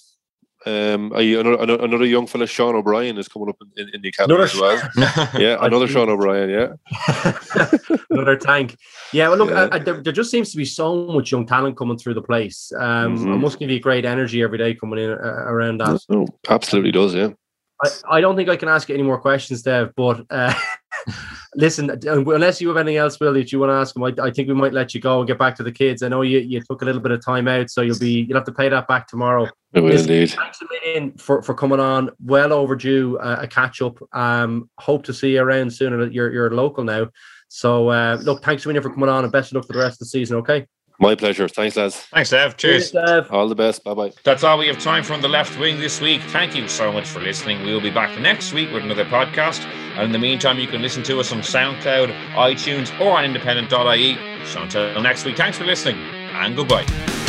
Um, another, another young fella, Sean O'Brien, is coming up in, in the academy another, as well. <laughs> <laughs> yeah, another Sean O'Brien. Yeah, <laughs> another tank. Yeah, well, look, yeah. I, I, there, there, just seems to be so much young talent coming through the place. Um, mm-hmm. It must give you great energy every day coming in uh, around that. Oh, absolutely does. Yeah. I, I don't think I can ask you any more questions, Dev, but uh, <laughs> listen, unless you have anything else, Will, that you want to ask him, I, I, think we might let you go and get back to the kids. I know you, you took a little bit of time out, so you'll be you'll have to pay that back tomorrow. I will listen, indeed. Thanks a million for, for coming on. Well overdue uh, a catch up. Um, hope to see you around soon. You're you're local now, so uh, look, thanks a million for coming on, and best of luck for the rest of the season. Okay. My pleasure. Thanks, lads. Thanks, Dev. Cheers. Cheers, All the best. Bye bye. That's all we have time for on the left wing this week. Thank you so much for listening. We will be back next week with another podcast. And in the meantime, you can listen to us on SoundCloud, iTunes, or on independent.ie. So until next week, thanks for listening and goodbye.